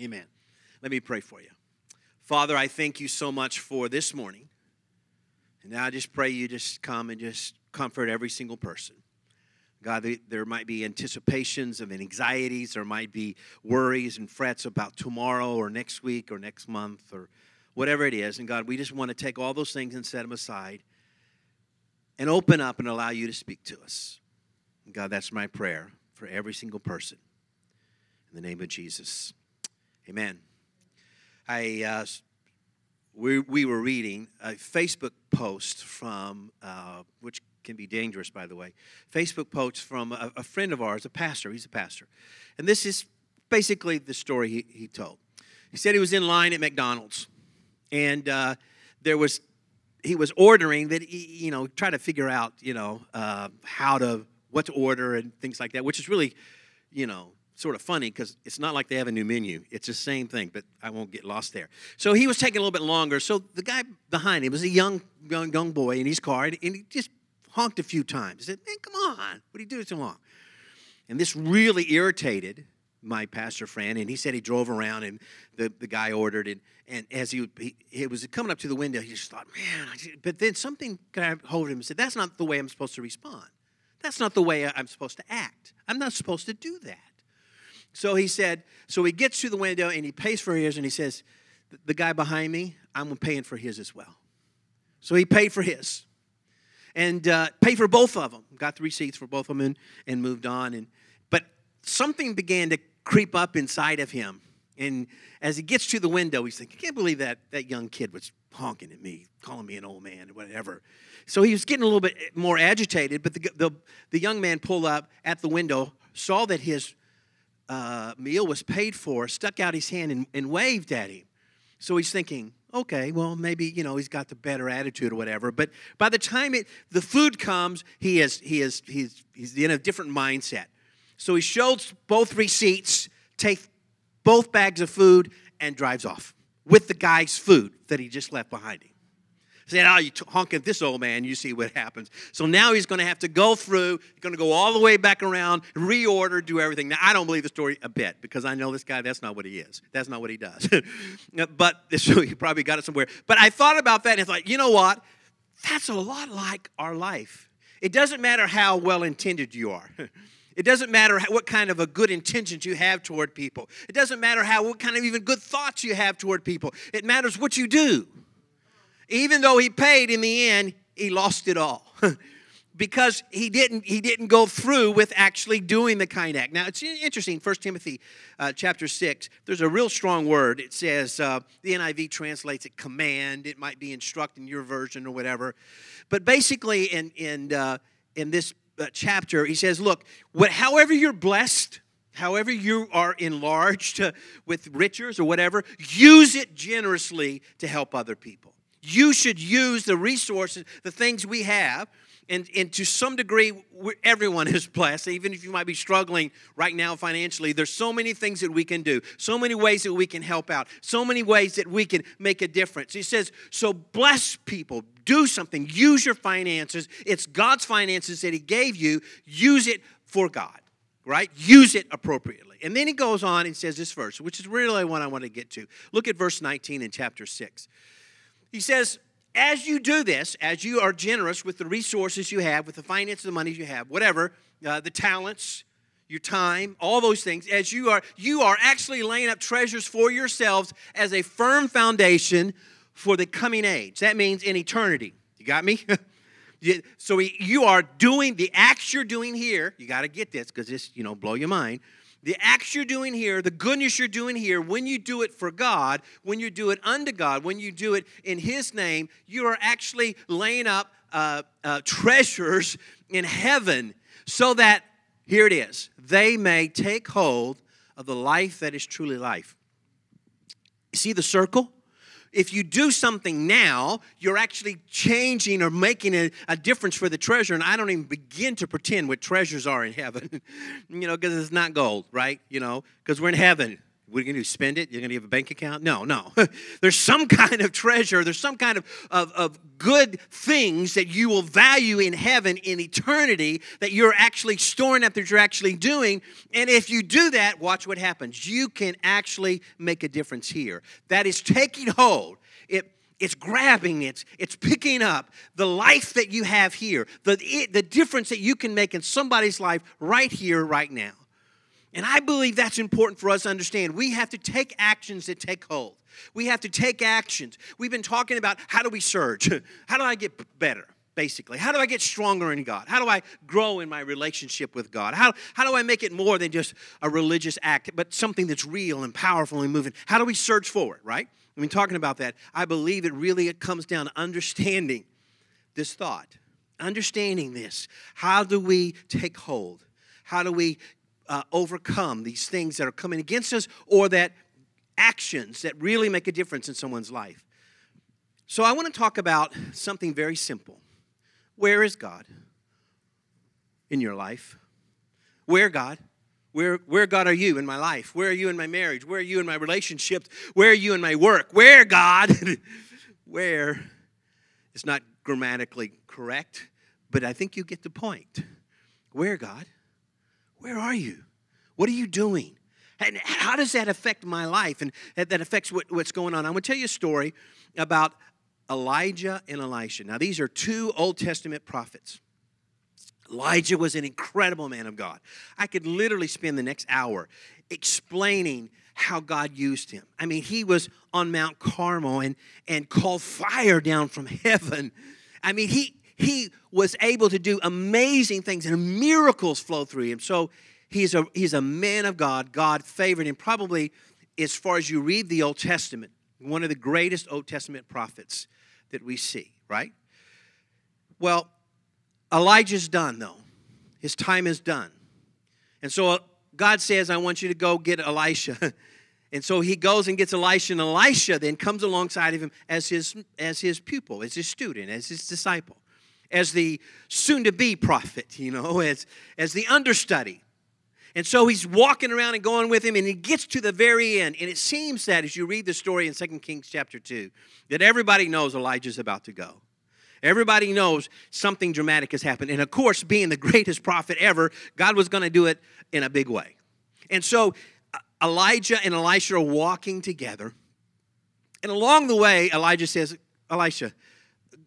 Amen. Let me pray for you. Father, I thank you so much for this morning. And now I just pray you just come and just comfort every single person. God, there might be anticipations of anxieties, there might be worries and frets about tomorrow or next week or next month or whatever it is. And God, we just want to take all those things and set them aside and open up and allow you to speak to us. And God, that's my prayer for every single person. In the name of Jesus. Amen. I uh, we, we were reading a Facebook post from uh, which can be dangerous, by the way. Facebook post from a, a, friend of ours, a pastor. He's a pastor, and this is basically the story he, he told. He said he was in line at McDonald's, and uh, there was he was ordering that he, you know try to figure out you know uh, how to what to order and things like that, which is really you know sort of funny because it's not like they have a new menu. It's the same thing, but I won't get lost there. So he was taking a little bit longer. So the guy behind him was a young young, young boy in his car, and he just honked a few times. He said, "Man, come on! What are you doing so long?" And this really irritated my pastor friend, and he said he drove around, and the, the guy ordered it. And as he, he, he was coming up to the window, he just thought, "Man!" But then something hold of him and said, "That's not the way I'm supposed to respond. That's not the way I'm supposed to act. I'm not supposed to do that." So he said, so he gets to the window and he pays for his, and he says, the guy behind me, I'm paying for his as well. So he paid for his and uh, paid for both of them. Got the receipts for both of them and, and moved on. And but something began to creep up inside of him. And as he gets to the window, he's thinking, I can't believe that that young kid was honking at me, calling me an old man, or whatever. So he was getting a little bit more agitated. But the, the, the young man pulled up at the window, saw that his uh, meal was paid for, stuck out his hand and, and waved at him. So he's thinking, okay, well, maybe, you know, he's got the better attitude or whatever. But by the time it, the food comes, he is, he is, he's, he's in a different mindset. So he shows both receipts, takes both bags of food, and drives off with the guy's food that he just left behind him. Said, oh, ah, you honk at this old man, you see what happens. So now he's going to have to go through, going to go all the way back around, reorder, do everything. Now, I don't believe the story a bit because I know this guy, that's not what he is. That's not what he does. but so he probably got it somewhere. But I thought about that and I thought, you know what? That's a lot like our life. It doesn't matter how well intended you are. It doesn't matter what kind of a good intentions you have toward people. It doesn't matter how what kind of even good thoughts you have toward people. It matters what you do. Even though he paid in the end, he lost it all. because he didn't he didn't go through with actually doing the kind act. Now it's interesting. 1 Timothy uh, chapter six. There's a real strong word. It says uh, the NIV translates it command. It might be instruct in your version or whatever. But basically, in in uh, in this uh, chapter, he says, look, what, however you're blessed. However, you are enlarged with riches or whatever, use it generously to help other people you should use the resources, the things we have. And, and to some degree, everyone is blessed, even if you might be struggling right now financially. There's so many things that we can do, so many ways that we can help out, so many ways that we can make a difference. He says, So bless people, do something, use your finances. It's God's finances that He gave you, use it for God, right? Use it appropriately. And then he goes on and says this verse, which is really what I want to get to. Look at verse 19 in chapter 6. He says, as you do this, as you are generous with the resources you have, with the finances, the money you have, whatever, uh, the talents, your time, all those things, as you are, you are actually laying up treasures for yourselves as a firm foundation for the coming age. That means in eternity. You got me? so you are doing the acts you're doing here. You got to get this because this, you know, blow your mind the acts you're doing here, the goodness you're doing here, when you do it for God, when you do it unto God, when you do it in His name, you are actually laying up uh, uh, treasures in heaven so that, here it is, they may take hold of the life that is truly life. See the circle? If you do something now, you're actually changing or making a, a difference for the treasure. And I don't even begin to pretend what treasures are in heaven, you know, because it's not gold, right? You know, because we're in heaven. What are you going to do? Spend it? You're going to give a bank account? No, no. There's some kind of treasure. There's some kind of, of, of good things that you will value in heaven in eternity that you're actually storing up, that you're actually doing. And if you do that, watch what happens. You can actually make a difference here. That is taking hold. It, it's grabbing, it's, it's picking up the life that you have here, the, the difference that you can make in somebody's life right here, right now. And I believe that's important for us to understand. We have to take actions that take hold. We have to take actions. We've been talking about how do we surge? How do I get better? Basically, how do I get stronger in God? How do I grow in my relationship with God? How, how do I make it more than just a religious act, but something that's real and powerful and moving? How do we surge forward, right? I mean, talking about that, I believe it really it comes down to understanding this thought, understanding this. How do we take hold? How do we uh, overcome these things that are coming against us or that actions that really make a difference in someone's life. So I want to talk about something very simple. Where is God in your life? Where, God? Where, where, God, are you in my life? Where are you in my marriage? Where are you in my relationships? Where are you in my work? Where, God? Where is not grammatically correct, but I think you get the point. Where, God? Where are you? What are you doing? And how does that affect my life? And that affects what, what's going on. I'm going to tell you a story about Elijah and Elisha. Now, these are two Old Testament prophets. Elijah was an incredible man of God. I could literally spend the next hour explaining how God used him. I mean, he was on Mount Carmel and, and called fire down from heaven. I mean, he, he was able to do amazing things and miracles flow through him. So he's a, he's a man of God. God favored him. Probably, as far as you read the Old Testament, one of the greatest Old Testament prophets that we see, right? Well, Elijah's done, though. His time is done. And so uh, God says, I want you to go get Elisha. and so he goes and gets Elisha, and Elisha then comes alongside of him as his, as his pupil, as his student, as his disciple as the soon to be prophet, you know, as, as the understudy. And so he's walking around and going with him, and he gets to the very end. And it seems that as you read the story in 2 Kings chapter 2, that everybody knows Elijah's about to go. Everybody knows something dramatic has happened. And of course, being the greatest prophet ever, God was going to do it in a big way. And so uh, Elijah and Elisha are walking together. And along the way, Elijah says, Elisha,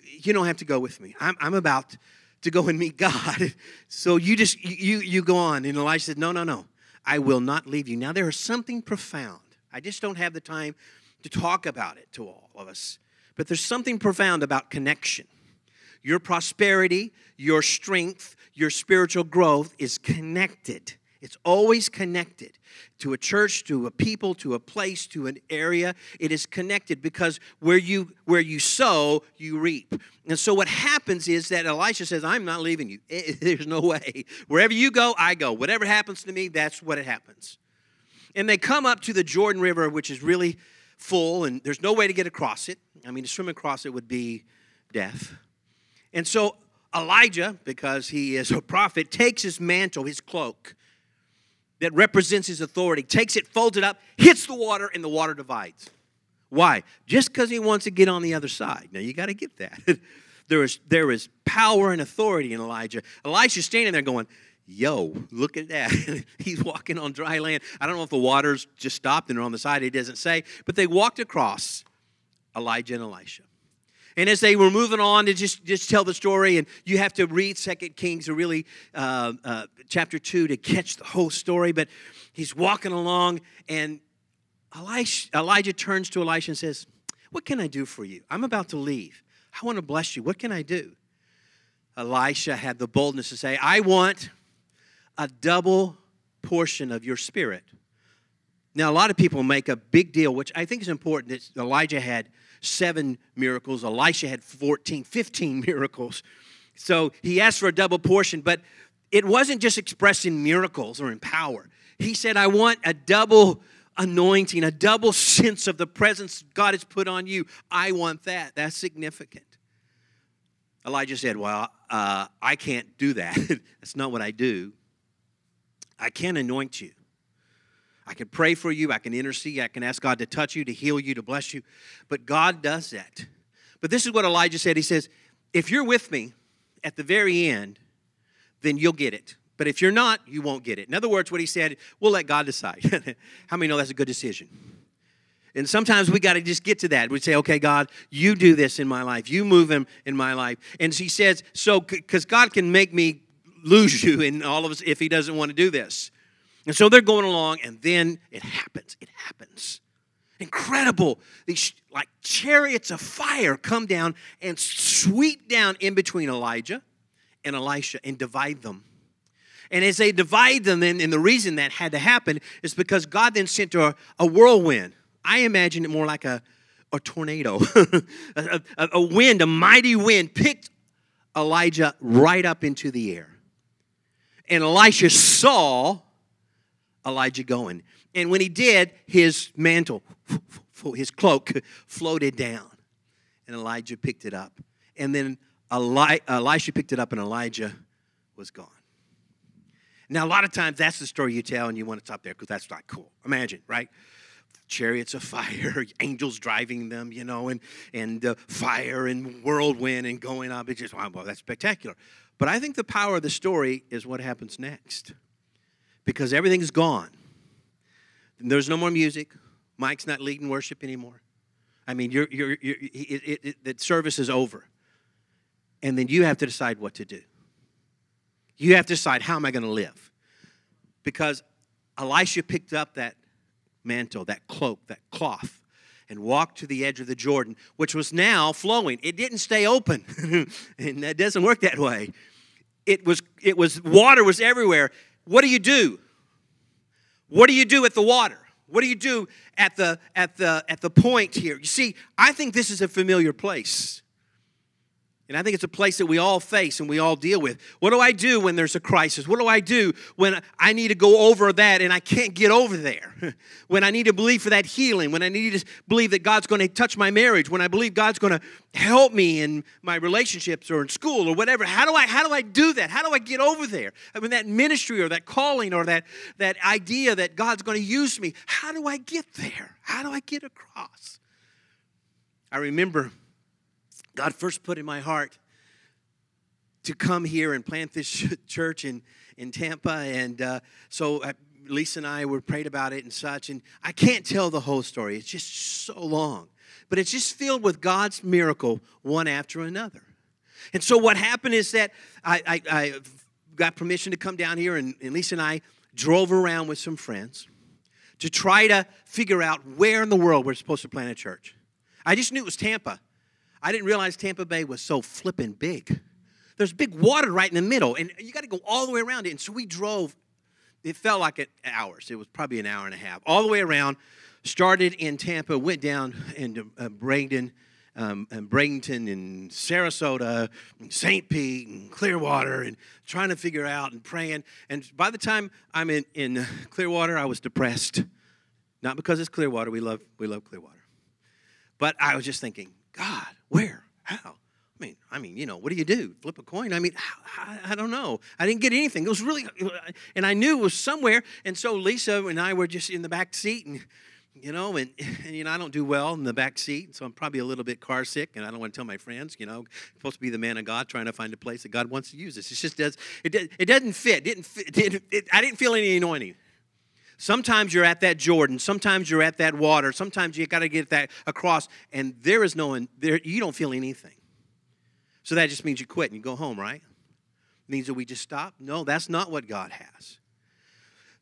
you don't have to go with me. I'm, I'm about to go and meet God. So you just, you, you go on. And Elijah said, no, no, no. I will not leave you. Now, there is something profound. I just don't have the time to talk about it to all of us. But there's something profound about connection. Your prosperity, your strength, your spiritual growth is connected. It's always connected to a church, to a people, to a place, to an area. It is connected because where you where you sow, you reap. And so what happens is that Elisha says, "I'm not leaving you. There's no way. Wherever you go, I go. Whatever happens to me, that's what it happens." And they come up to the Jordan River, which is really full, and there's no way to get across it. I mean, to swim across it would be death. And so Elijah, because he is a prophet, takes his mantle, his cloak, that represents his authority, takes it, folds it up, hits the water, and the water divides. Why? Just because he wants to get on the other side. Now you got to get that. there is there is power and authority in Elijah. Elijah's standing there going, Yo, look at that. He's walking on dry land. I don't know if the waters just stopped and are on the side, it doesn't say, but they walked across Elijah and Elisha. And as they were moving on to just, just tell the story, and you have to read Second Kings or really uh, uh, chapter 2 to catch the whole story. But he's walking along, and Elijah turns to Elisha and says, What can I do for you? I'm about to leave. I want to bless you. What can I do? Elisha had the boldness to say, I want a double portion of your spirit. Now, a lot of people make a big deal, which I think is important, that Elijah had seven miracles. Elisha had 14, 15 miracles. So he asked for a double portion, but it wasn't just expressed in miracles or in power. He said, I want a double anointing, a double sense of the presence God has put on you. I want that. That's significant. Elijah said, Well, uh, I can't do that. That's not what I do. I can't anoint you. I can pray for you. I can intercede. I can ask God to touch you, to heal you, to bless you. But God does that. But this is what Elijah said. He says, If you're with me at the very end, then you'll get it. But if you're not, you won't get it. In other words, what he said, we'll let God decide. How many know that's a good decision? And sometimes we got to just get to that. We say, okay, God, you do this in my life. You move him in my life. And he says, so, because God can make me lose you in all of us if he doesn't want to do this. And so they're going along, and then it happens. It happens. Incredible. These like chariots of fire come down and sweep down in between Elijah and Elisha and divide them. And as they divide them, and, and the reason that had to happen is because God then sent a, a whirlwind. I imagine it more like a, a tornado, a, a, a wind, a mighty wind picked Elijah right up into the air. And Elisha saw Elijah going. And when he did, his mantle, his cloak, floated down. And Elijah picked it up. And then Eli- Elisha picked it up, and Elijah was gone. Now, a lot of times that's the story you tell, and you want to stop there because that's not cool. Imagine, right? Chariots of fire, angels driving them, you know, and and uh, fire and whirlwind and going up. It's just wow, that's spectacular. But I think the power of the story is what happens next, because everything's gone. There's no more music. Mike's not leading worship anymore. I mean, you're, you're, you're, it, it, it, the service is over. And then you have to decide what to do. You have to decide how am I going to live? Because Elisha picked up that mantle, that cloak, that cloth, and walked to the edge of the Jordan, which was now flowing. It didn't stay open, and that doesn't work that way. It was, it was, water was everywhere. What do you do? What do you do at the water? What do you do at the, at the, at the point here? You see, I think this is a familiar place. And I think it's a place that we all face and we all deal with. What do I do when there's a crisis? What do I do when I need to go over that and I can't get over there? when I need to believe for that healing, when I need to believe that God's going to touch my marriage, when I believe God's going to help me in my relationships or in school or whatever. How do I how do I do that? How do I get over there? I mean that ministry or that calling or that that idea that God's going to use me. How do I get there? How do I get across? I remember God first put in my heart to come here and plant this church in, in Tampa. And uh, so uh, Lisa and I were prayed about it and such. And I can't tell the whole story, it's just so long. But it's just filled with God's miracle one after another. And so what happened is that I, I, I got permission to come down here, and, and Lisa and I drove around with some friends to try to figure out where in the world we're supposed to plant a church. I just knew it was Tampa. I didn't realize Tampa Bay was so flippin' big. There's big water right in the middle, and you got to go all the way around it. And so we drove. It felt like it, hours. It was probably an hour and a half, all the way around. Started in Tampa, went down into uh, um, and Bradenton, and Sarasota, and St. Pete, and Clearwater, and trying to figure out and praying. And by the time I'm in, in Clearwater, I was depressed. Not because it's Clearwater. We love we love Clearwater, but I was just thinking, God, where? How? I mean, I mean, you know, what do you do? Flip a coin? I mean, I, I don't know. I didn't get anything. It was really, uh, and I knew it was somewhere. And so Lisa and I were just in the back seat, and you know, and, and you know, I don't do well in the back seat, so I'm probably a little bit car sick, and I don't want to tell my friends. You know, I'm supposed to be the man of God, trying to find a place that God wants to use us. It just does. It, it doesn't fit. It didn't fit. It didn't, it, I didn't feel any anointing. Sometimes you're at that Jordan. Sometimes you're at that water. Sometimes you got to get that across, and there is no there. You don't feel anything. So that just means you quit and you go home, right? Means that we just stop? No, that's not what God has.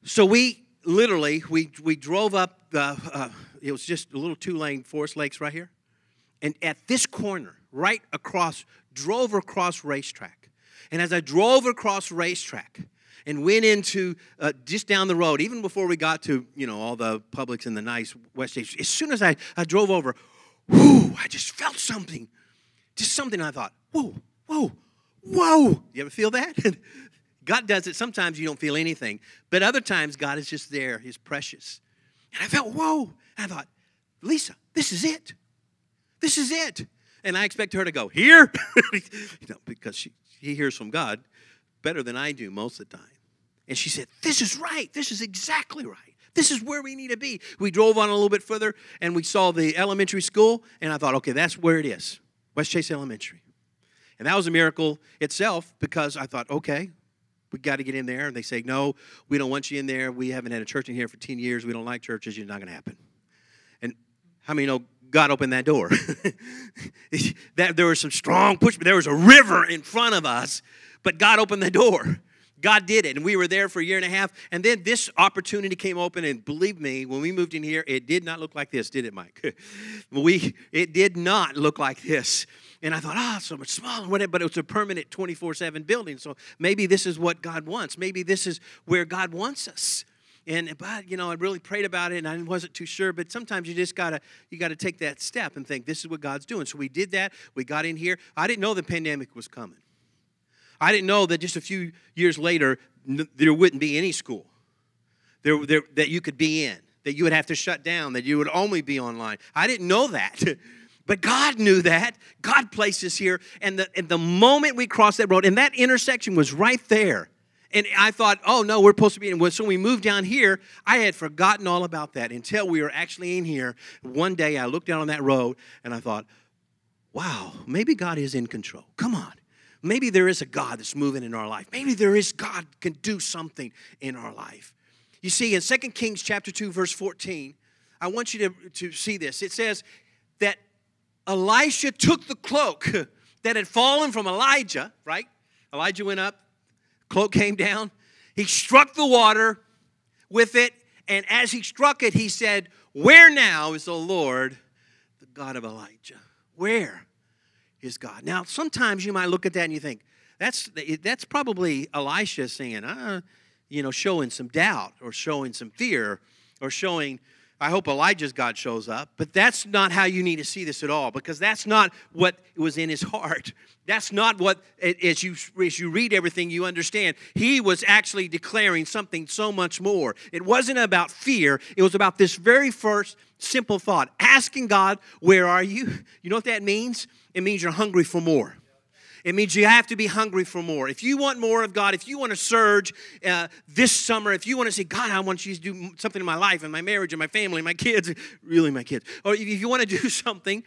So we literally we we drove up the. Uh, it was just a little two lane Forest Lakes right here, and at this corner, right across, drove across racetrack, and as I drove across racetrack and went into uh, just down the road, even before we got to, you know, all the Publix and the nice Westchase. As soon as I, I drove over, whoo, I just felt something. Just something I thought, whoa, whoa, whoa. You ever feel that? God does it. Sometimes you don't feel anything, but other times God is just there. He's precious. And I felt, whoa. And I thought, Lisa, this is it. This is it. And I expect her to go, here? you know, because she, she hears from God better than I do most of the time. And she said, This is right. This is exactly right. This is where we need to be. We drove on a little bit further and we saw the elementary school, and I thought, okay, that's where it is West Chase Elementary. And that was a miracle itself because I thought, okay, we got to get in there. And they say, no, we don't want you in there. We haven't had a church in here for 10 years. We don't like churches. It's not going to happen. And how many know God opened that door? that there was some strong push, but there was a river in front of us, but God opened the door. God did it, and we were there for a year and a half. And then this opportunity came open, and believe me, when we moved in here, it did not look like this, did it, Mike? we it did not look like this. And I thought, ah, oh, so much smaller, whatever. but it was a permanent 24 7 building. So maybe this is what God wants. Maybe this is where God wants us. And but you know, I really prayed about it and I wasn't too sure. But sometimes you just gotta you gotta take that step and think this is what God's doing. So we did that. We got in here. I didn't know the pandemic was coming. I didn't know that just a few years later there wouldn't be any school there, there, that you could be in, that you would have to shut down, that you would only be online. I didn't know that. But God knew that. God placed us here. And the, and the moment we crossed that road, and that intersection was right there. And I thought, oh no, we're supposed to be in. So we moved down here. I had forgotten all about that until we were actually in here. One day I looked down on that road and I thought, wow, maybe God is in control. Come on. Maybe there is a God that's moving in our life. Maybe there is God can do something in our life. You see, in 2 Kings chapter 2, verse 14, I want you to, to see this. It says that Elisha took the cloak that had fallen from Elijah, right? Elijah went up, cloak came down. He struck the water with it, and as he struck it, he said, Where now is the Lord, the God of Elijah? Where is God? Now, sometimes you might look at that and you think, that's, that's probably Elisha saying, uh, you know, showing some doubt or showing some fear or showing I hope Elijah's God shows up, but that's not how you need to see this at all because that's not what was in his heart. That's not what, as you, as you read everything, you understand. He was actually declaring something so much more. It wasn't about fear, it was about this very first simple thought asking God, Where are you? You know what that means? It means you're hungry for more. It means you have to be hungry for more. If you want more of God, if you want to surge uh, this summer, if you want to say, God, I want you to do something in my life and my marriage and my family, and my kids, really my kids, or if you want to do something,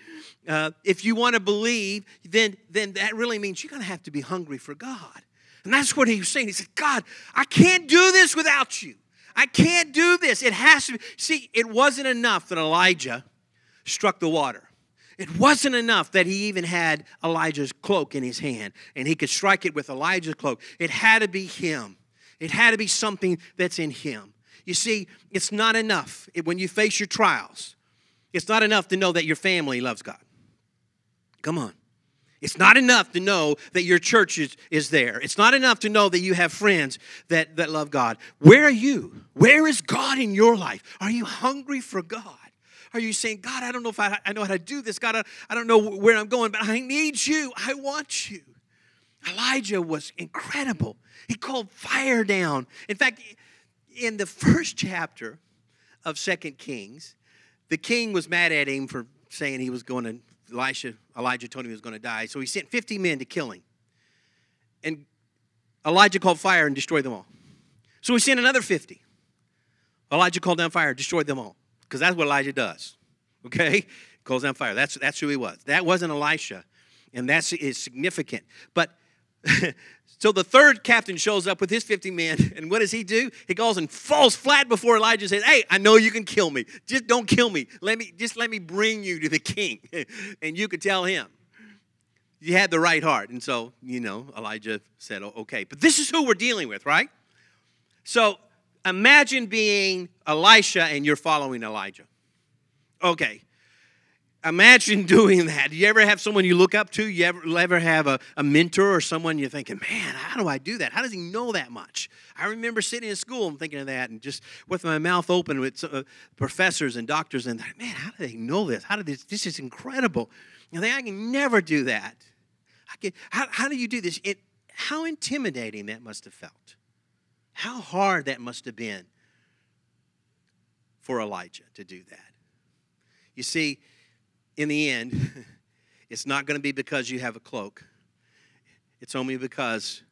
uh, if you want to believe, then, then that really means you're going to have to be hungry for God. And that's what he was saying. He said, God, I can't do this without you. I can't do this. It has to be. See, it wasn't enough that Elijah struck the water. It wasn't enough that he even had Elijah's cloak in his hand and he could strike it with Elijah's cloak. It had to be him. It had to be something that's in him. You see, it's not enough when you face your trials. It's not enough to know that your family loves God. Come on. It's not enough to know that your church is, is there. It's not enough to know that you have friends that, that love God. Where are you? Where is God in your life? Are you hungry for God? Are you saying, God, I don't know if I, I know how to do this? God, I, I don't know where I'm going, but I need you. I want you. Elijah was incredible. He called fire down. In fact, in the first chapter of Second Kings, the king was mad at him for saying he was going to, Elisha, Elijah told him he was going to die. So he sent 50 men to kill him. And Elijah called fire and destroyed them all. So he sent another 50. Elijah called down fire destroyed them all because that's what Elijah does. Okay? Calls down fire. That's, that's who he was. That wasn't Elisha. And that's is significant. But so the third captain shows up with his 50 men, and what does he do? He goes and falls flat before Elijah says, Hey, I know you can kill me. Just don't kill me. Let me just let me bring you to the king. and you could tell him. You had the right heart. And so, you know, Elijah said, okay. But this is who we're dealing with, right? So imagine being Elisha and you're following Elijah. Okay. Imagine doing that. Do you ever have someone you look up to? You ever, ever have a, a mentor or someone you're thinking, man, how do I do that? How does he know that much? I remember sitting in school and thinking of that and just with my mouth open with uh, professors and doctors and man, how do they know this? How do this? This is incredible. You think I can never do that. I can, how, how do you do this? It, how intimidating that must have felt. How hard that must have been for Elijah to do that. You see, in the end, it's not going to be because you have a cloak, it's only because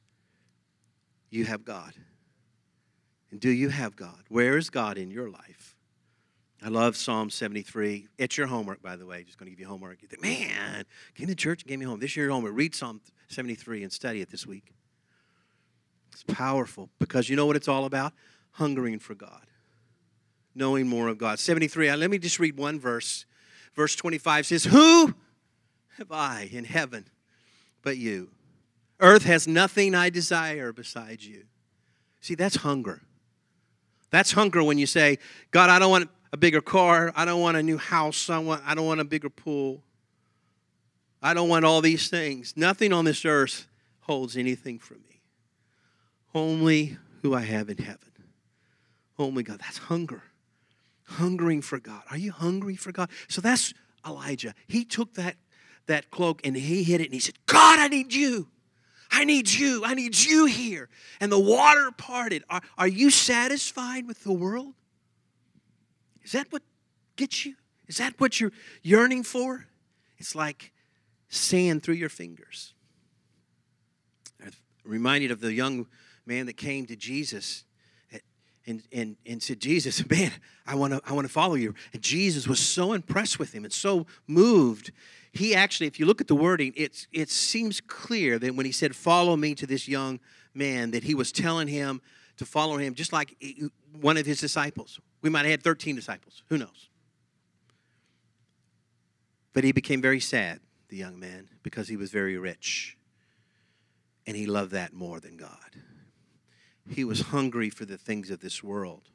you have God. And do you have God? Where is God in your life? I love Psalm 73. It's your homework, by the way. Just going to give you homework. You think, man, came to church and gave me home. This is your homework. Read Psalm 73 and study it this week. It's powerful because you know what it's all about? Hungering for God, knowing more of God. 73, uh, let me just read one verse. Verse 25 says, Who have I in heaven but you? Earth has nothing I desire besides you. See, that's hunger. That's hunger when you say, God, I don't want a bigger car. I don't want a new house. I, want, I don't want a bigger pool. I don't want all these things. Nothing on this earth holds anything for me. Only who I have in heaven. Only God. That's hunger. Hungering for God. Are you hungry for God? So that's Elijah. He took that, that cloak and he hid it and he said, God, I need you. I need you. I need you here. And the water parted. Are, are you satisfied with the world? Is that what gets you? Is that what you're yearning for? It's like sand through your fingers. I'm reminded of the young man that came to Jesus and, and, and said, Jesus, man, I want to I wanna follow you. And Jesus was so impressed with him and so moved. He actually, if you look at the wording, it's, it seems clear that when he said, Follow me to this young man, that he was telling him to follow him just like one of his disciples. We might have had 13 disciples. Who knows? But he became very sad, the young man, because he was very rich. And he loved that more than God. He was hungry for the things of this world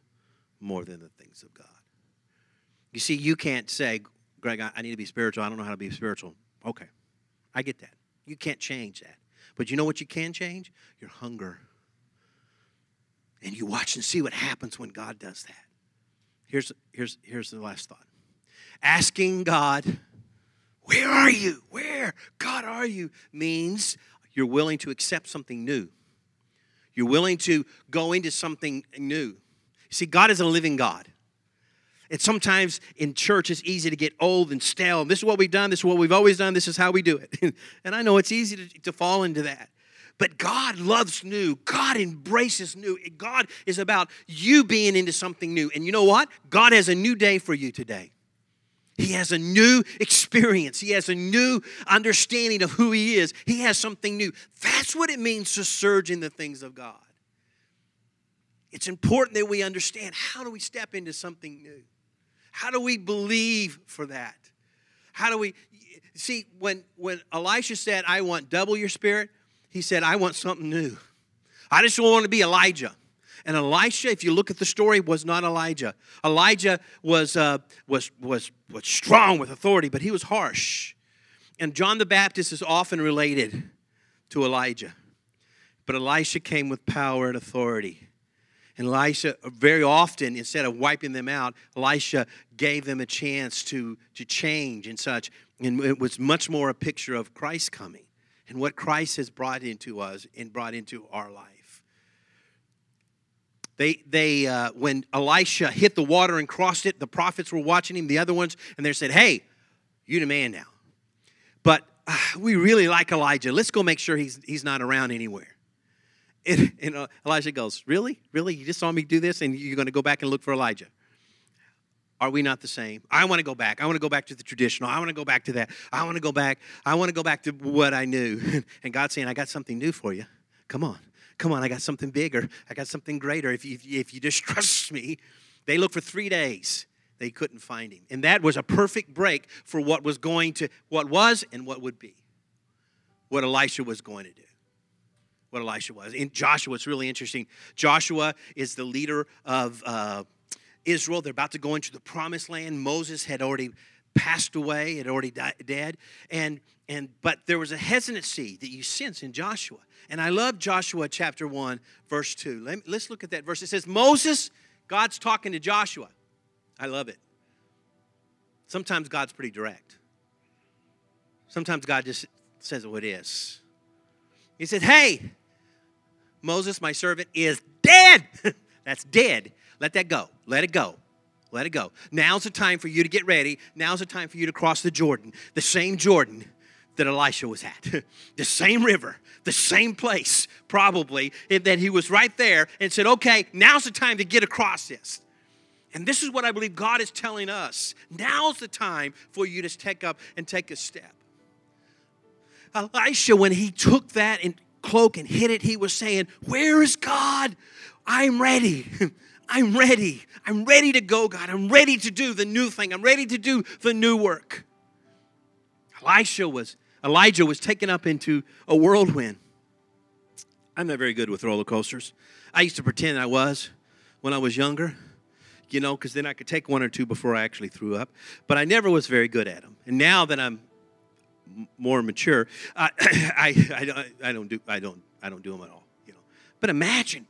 more than the things of God. You see, you can't say, Greg, I, need to be spiritual. I don't know how to be spiritual. Okay, I get that. You can't change that. But you know what you can change? Your hunger. And you watch and see what happens when God does that. Here's, here's, here's the last thought asking God, Where are you? Where, God, are you? means you're willing to accept something new. You're willing to go into something new. See, God is a living God. And sometimes in church, it's easy to get old and stale. This is what we've done. This is what we've always done. This is how we do it. and I know it's easy to, to fall into that. But God loves new. God embraces new. God is about you being into something new. And you know what? God has a new day for you today. He has a new experience. He has a new understanding of who He is. He has something new. That's what it means to surge in the things of God. It's important that we understand how do we step into something new? How do we believe for that? How do we see when when Elisha said, I want double your spirit, he said, I want something new. I just want to be Elijah. And Elisha, if you look at the story, was not Elijah. Elijah was, uh, was, was, was strong with authority, but he was harsh. And John the Baptist is often related to Elijah. But Elisha came with power and authority. And Elisha, very often, instead of wiping them out, Elisha gave them a chance to, to change and such. And it was much more a picture of Christ coming and what Christ has brought into us and brought into our life. They, they uh, when Elisha hit the water and crossed it, the prophets were watching him, the other ones, and they said, Hey, you the man now. But uh, we really like Elijah. Let's go make sure he's, he's not around anywhere. And, and uh, Elijah goes, Really? Really? You just saw me do this and you're going to go back and look for Elijah? Are we not the same? I want to go back. I want to go back to the traditional. I want to go back to that. I want to go back. I want to go back to what I knew. And God's saying, I got something new for you. Come on. Come on. I got something bigger. I got something greater. If you, if you just trust me, they looked for three days. They couldn't find him. And that was a perfect break for what was going to, what was and what would be. What Elisha was going to do what Elisha was. In Joshua, it's really interesting. Joshua is the leader of uh, Israel. They're about to go into the promised land. Moses had already passed away, had already died, dead. And, and, but there was a hesitancy that you sense in Joshua. And I love Joshua chapter 1, verse 2. Let let's look at that verse. It says, Moses, God's talking to Joshua. I love it. Sometimes God's pretty direct. Sometimes God just says what it is. He said, Hey, Moses, my servant, is dead. That's dead. Let that go. Let it go. Let it go. Now's the time for you to get ready. Now's the time for you to cross the Jordan, the same Jordan that Elisha was at. the same river, the same place, probably, that he was right there and said, okay, now's the time to get across this. And this is what I believe God is telling us. Now's the time for you to take up and take a step. Elisha, when he took that cloak and hid it, he was saying, Where is God? I'm ready. I'm ready. I'm ready to go, God. I'm ready to do the new thing. I'm ready to do the new work. Elisha was Elijah was taken up into a whirlwind. I'm not very good with roller coasters. I used to pretend I was when I was younger, you know, because then I could take one or two before I actually threw up. But I never was very good at them. And now that I'm more mature, I, I, I, I don't do I don't I don't do them at all. You know. But imagine,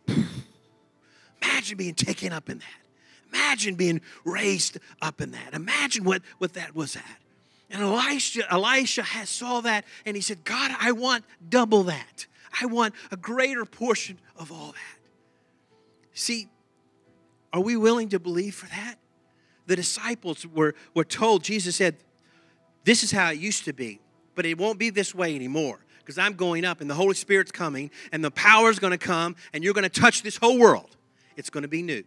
imagine being taken up in that. Imagine being raised up in that. Imagine what, what that was at. And Elisha, Elisha has saw that and he said, God, I want double that. I want a greater portion of all that. See, are we willing to believe for that? The disciples were, were told, Jesus said, This is how it used to be, but it won't be this way anymore because I'm going up and the Holy Spirit's coming and the power is going to come and you're going to touch this whole world. It's going to be new.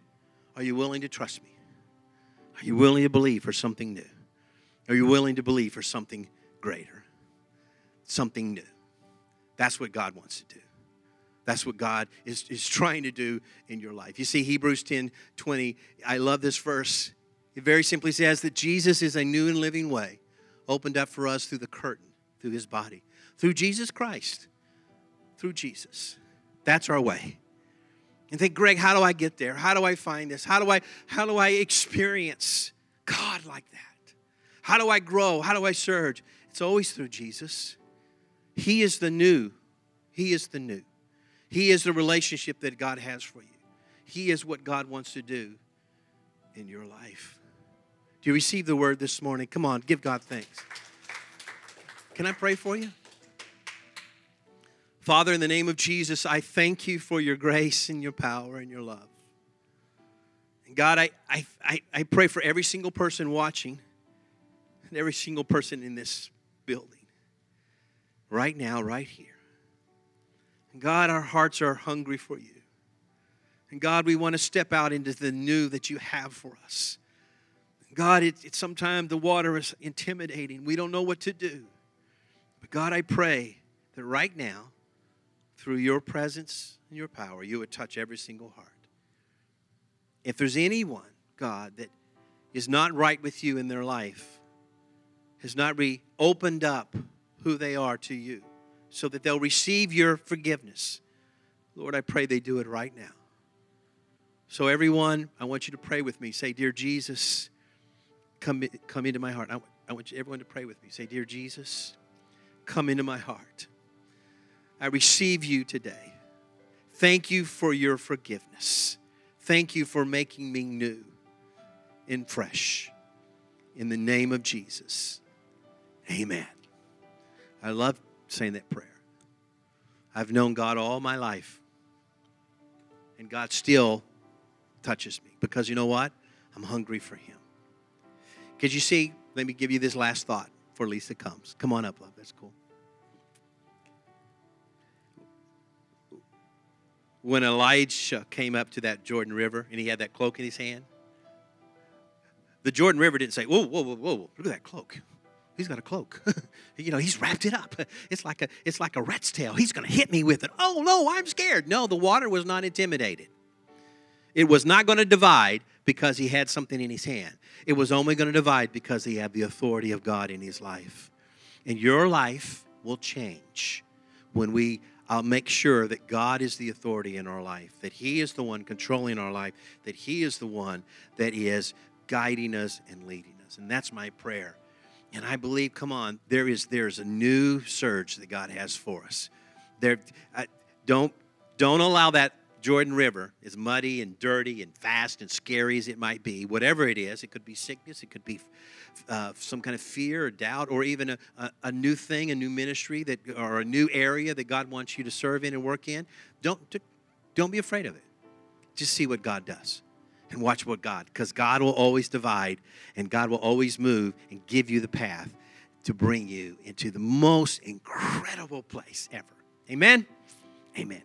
Are you willing to trust me? Are you willing to believe for something new? Are you willing to believe for something greater? Something new. That's what God wants to do. That's what God is, is trying to do in your life. You see, Hebrews 10 20, I love this verse. It very simply says that Jesus is a new and living way opened up for us through the curtain, through his body, through Jesus Christ, through Jesus. That's our way. And think, Greg, how do I get there? How do I find this? How do I how do I experience God like that? How do I grow? How do I surge? It's always through Jesus. He is the new. He is the new. He is the relationship that God has for you. He is what God wants to do in your life. Do you receive the word this morning? Come on, give God thanks. Can I pray for you? Father, in the name of Jesus, I thank you for your grace and your power and your love. And God, I, I, I, pray for every single person watching and every single person in this building right now, right here. And God, our hearts are hungry for you. And God, we want to step out into the new that you have for us. God, it, it sometimes the water is intimidating. We don't know what to do. But God, I pray that right now, through your presence and your power, you would touch every single heart. If there's anyone, God, that is not right with you in their life, has not re opened up who they are to you so that they'll receive your forgiveness. Lord, I pray they do it right now. So, everyone, I want you to pray with me. Say, Dear Jesus, come, come into my heart. I, I want everyone to pray with me. Say, Dear Jesus, come into my heart. I receive you today. Thank you for your forgiveness. Thank you for making me new and fresh. In the name of Jesus. Amen. I love saying that prayer. I've known God all my life, and God still touches me because you know what? I'm hungry for Him. Because you see, let me give you this last thought before Lisa comes. Come on up, love. That's cool. When Elijah came up to that Jordan River and he had that cloak in his hand, the Jordan River didn't say, Whoa, whoa, whoa, whoa, look at that cloak he's got a cloak. you know, he's wrapped it up. It's like a it's like a rat's tail. He's going to hit me with it. Oh no, I'm scared. No, the water was not intimidated. It was not going to divide because he had something in his hand. It was only going to divide because he had the authority of God in his life. And your life will change when we uh, make sure that God is the authority in our life, that He is the one controlling our life, that He is the one that is guiding us and leading us. And that's my prayer and I believe, come on, there is there's a new surge that God has for us. There, I, don't don't allow that Jordan River, as muddy and dirty and fast and scary as it might be, whatever it is, it could be sickness, it could be uh, some kind of fear or doubt, or even a, a, a, new thing, a new ministry that, or a new area that God wants you to serve in and work in. Don't don't be afraid of it. Just see what God does and watch what God, because God will always divide and God will always move and give you the path to bring you into the most incredible place ever. Amen. Amen.